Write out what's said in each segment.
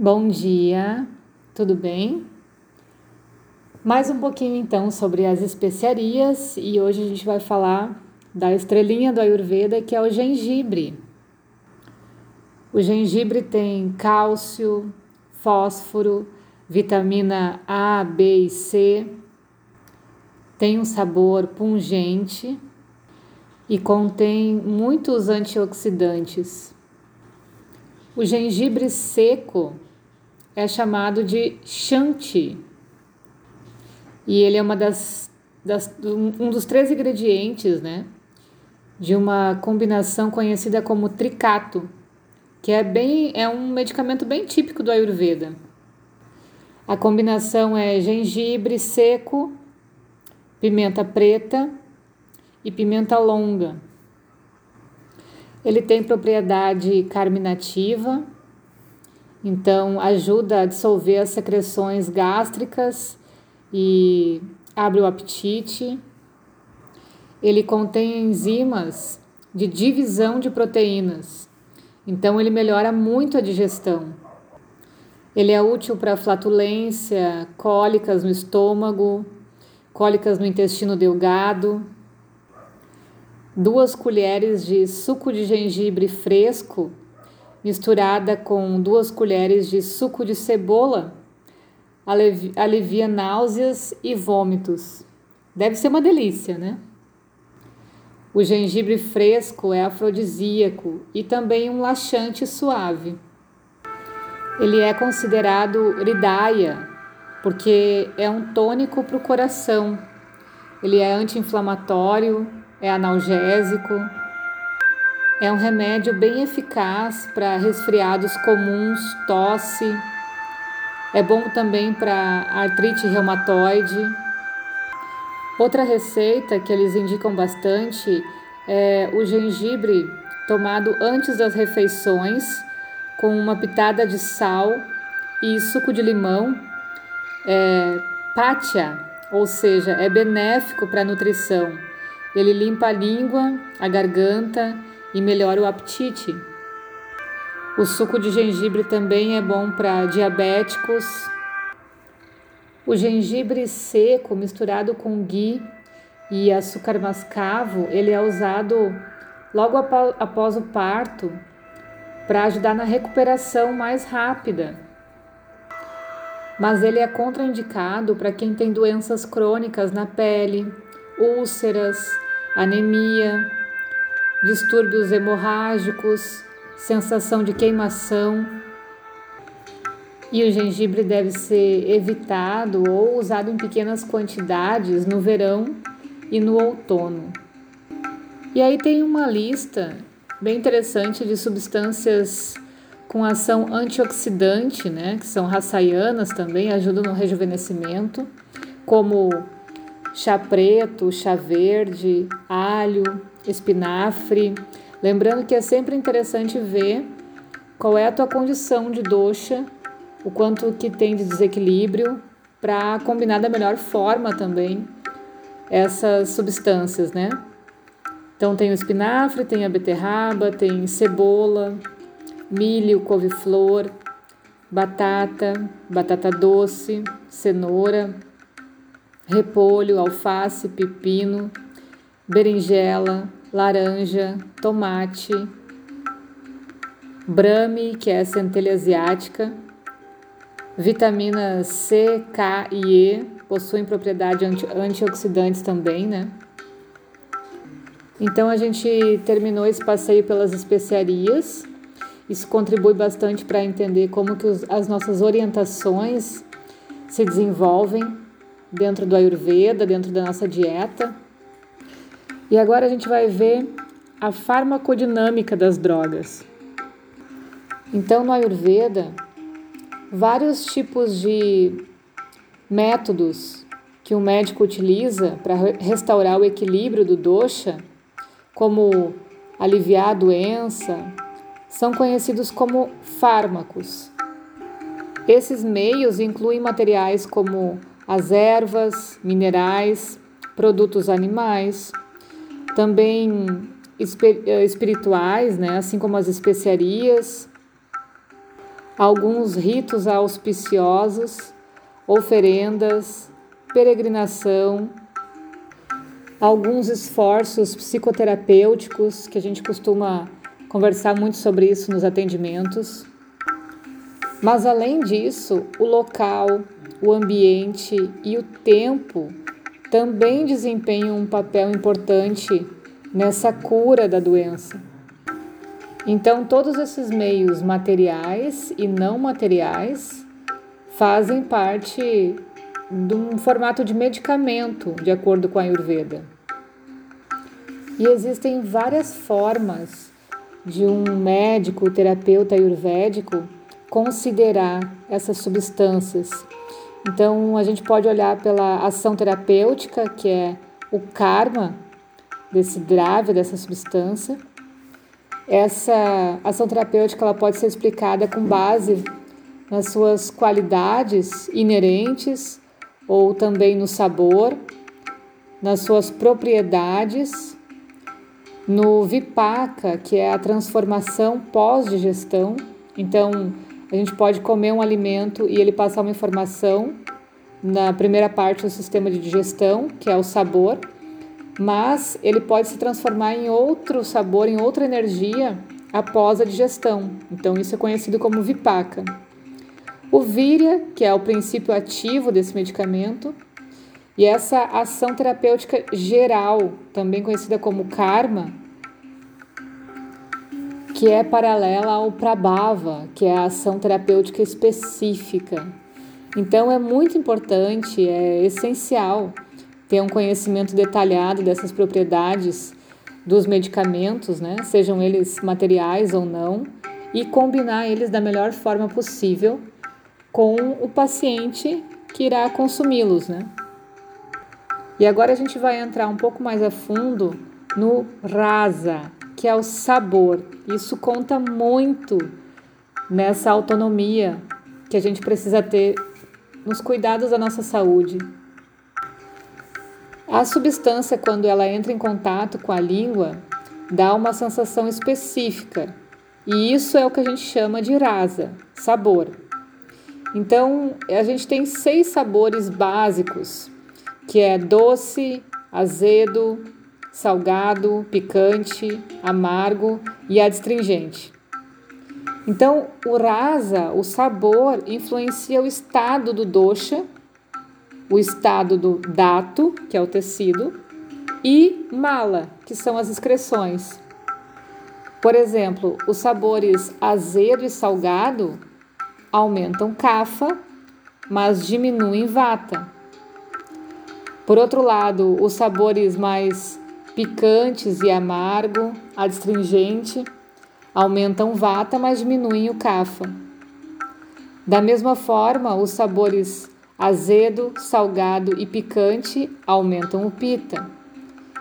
Bom dia, tudo bem? Mais um pouquinho então sobre as especiarias e hoje a gente vai falar da estrelinha do Ayurveda que é o gengibre. O gengibre tem cálcio, fósforo, vitamina A, B e C, tem um sabor pungente e contém muitos antioxidantes. O gengibre seco é chamado de shanti. E ele é uma das, das, um dos três ingredientes, né, de uma combinação conhecida como tricato, que é bem é um medicamento bem típico do Ayurveda. A combinação é gengibre seco, pimenta preta e pimenta longa. Ele tem propriedade carminativa, então, ajuda a dissolver as secreções gástricas e abre o apetite. Ele contém enzimas de divisão de proteínas, então ele melhora muito a digestão. Ele é útil para flatulência, cólicas no estômago, cólicas no intestino delgado. Duas colheres de suco de gengibre fresco misturada com duas colheres de suco de cebola, alivia náuseas e vômitos. Deve ser uma delícia, né? O gengibre fresco é afrodisíaco e também um laxante suave. Ele é considerado ridaya porque é um tônico para o coração. Ele é anti-inflamatório, é analgésico, é um remédio bem eficaz para resfriados comuns, tosse. É bom também para artrite reumatoide. Outra receita que eles indicam bastante é o gengibre tomado antes das refeições, com uma pitada de sal e suco de limão. É pátia, ou seja, é benéfico para a nutrição. Ele limpa a língua, a garganta e melhora o apetite. O suco de gengibre também é bom para diabéticos. O gengibre seco misturado com ghee e açúcar mascavo, ele é usado logo após o parto para ajudar na recuperação mais rápida. Mas ele é contraindicado para quem tem doenças crônicas na pele, úlceras, anemia, distúrbios hemorrágicos, sensação de queimação. E o gengibre deve ser evitado ou usado em pequenas quantidades no verão e no outono. E aí tem uma lista bem interessante de substâncias com ação antioxidante, né, que são raçaianas também, ajudam no rejuvenescimento, como chá preto, chá verde, alho, espinafre. Lembrando que é sempre interessante ver qual é a tua condição de doxa, o quanto que tem de desequilíbrio, para combinar da melhor forma também essas substâncias, né? Então tem o espinafre, tem a beterraba, tem cebola, milho, couve-flor, batata, batata doce, cenoura, repolho, alface, pepino, berinjela, laranja, tomate, brame, que é a centelha asiática, vitaminas C, K e E, possuem propriedades anti antioxidantes também, né? Então a gente terminou esse passeio pelas especiarias. Isso contribui bastante para entender como que os, as nossas orientações se desenvolvem dentro do Ayurveda, dentro da nossa dieta. E agora a gente vai ver a farmacodinâmica das drogas. Então, no Ayurveda, vários tipos de métodos que o médico utiliza para restaurar o equilíbrio do dosha, como aliviar a doença, são conhecidos como fármacos. Esses meios incluem materiais como as ervas, minerais, produtos animais, também eh, espirituais, né? assim como as especiarias, alguns ritos auspiciosos, oferendas, peregrinação, alguns esforços psicoterapêuticos que a gente costuma conversar muito sobre isso nos atendimentos. Mas além disso, o local, o ambiente e o tempo também desempenham um papel importante nessa cura da doença. Então, todos esses meios materiais e não materiais fazem parte de um formato de medicamento, de acordo com a Ayurveda. E existem várias formas de um médico, terapeuta ayurvédico considerar essas substâncias. Então, a gente pode olhar pela ação terapêutica, que é o karma desse drave, dessa substância. Essa ação terapêutica ela pode ser explicada com base nas suas qualidades inerentes ou também no sabor, nas suas propriedades, no vipaka, que é a transformação pós-digestão. Então, a gente pode comer um alimento e ele passar uma informação na primeira parte do sistema de digestão, que é o sabor, mas ele pode se transformar em outro sabor, em outra energia após a digestão. Então, isso é conhecido como vipaka. O virya, que é o princípio ativo desse medicamento, e essa ação terapêutica geral, também conhecida como karma, que é paralela ao Prabhava, que é a ação terapêutica específica. Então é muito importante, é essencial ter um conhecimento detalhado dessas propriedades dos medicamentos, né? sejam eles materiais ou não, e combinar eles da melhor forma possível com o paciente que irá consumi-los. Né? E agora a gente vai entrar um pouco mais a fundo no rasa, que é o sabor. Isso conta muito nessa autonomia que a gente precisa ter nos cuidados da nossa saúde. A substância, quando ela entra em contato com a língua, dá uma sensação específica, e isso é o que a gente chama de rasa, sabor. Então, a gente tem seis sabores básicos, que é doce, azedo, salgado, picante, amargo e adstringente. Então, o rasa, o sabor, influencia o estado do dosha, o estado do dato, que é o tecido, e mala, que são as excreções. Por exemplo, os sabores azedo e salgado aumentam kafa, mas diminuem vata. Por outro lado, os sabores mais picantes e amargo, adstringente, aumentam vata, mas diminuem o kafa. Da mesma forma, os sabores azedo, salgado e picante aumentam o pita,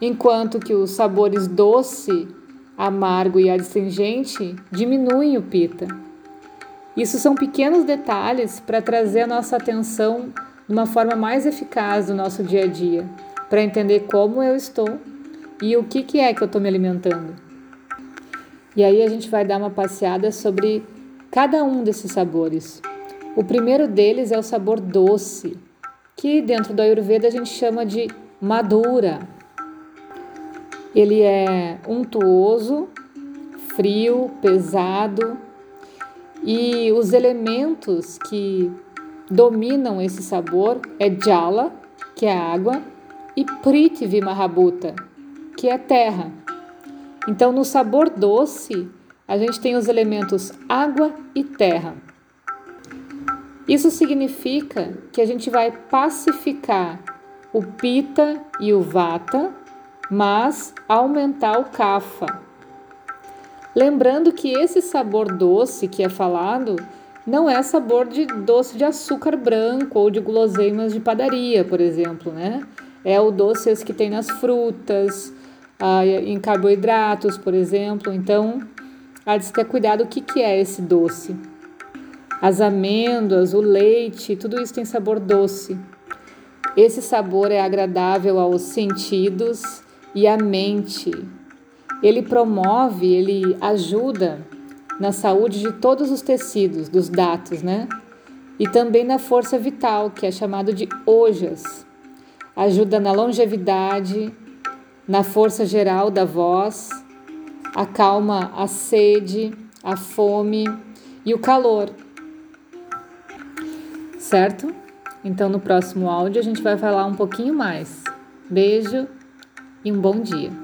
enquanto que os sabores doce, amargo e adstringente diminuem o pita. Isso são pequenos detalhes para trazer a nossa atenção de uma forma mais eficaz no nosso dia a dia, para entender como eu estou e o que, que é que eu estou me alimentando. E aí a gente vai dar uma passeada sobre cada um desses sabores. O primeiro deles é o sabor doce, que dentro do Ayurveda a gente chama de madura. Ele é untuoso, frio, pesado e os elementos que dominam esse sabor é jala, que é água, e prithvi mahabhuta, que é terra. Então, no sabor doce, a gente tem os elementos água e terra. Isso significa que a gente vai pacificar o pita e o vata, mas aumentar o kapha. Lembrando que esse sabor doce que é falado não é sabor de doce de açúcar branco ou de guloseimas de padaria, por exemplo, né? É o doce que tem nas frutas, ah, em carboidratos, por exemplo. Então, há de se ter cuidado o que, que é esse doce. As amêndoas, o leite, tudo isso tem sabor doce. Esse sabor é agradável aos sentidos e à mente. Ele promove, ele ajuda na saúde de todos os tecidos, dos datos, né? E também na força vital, que é chamado de ojas. Ajuda na longevidade, na força geral da voz, acalma a sede, a fome e o calor. Certo? Então no próximo áudio a gente vai falar um pouquinho mais. Beijo e um bom dia.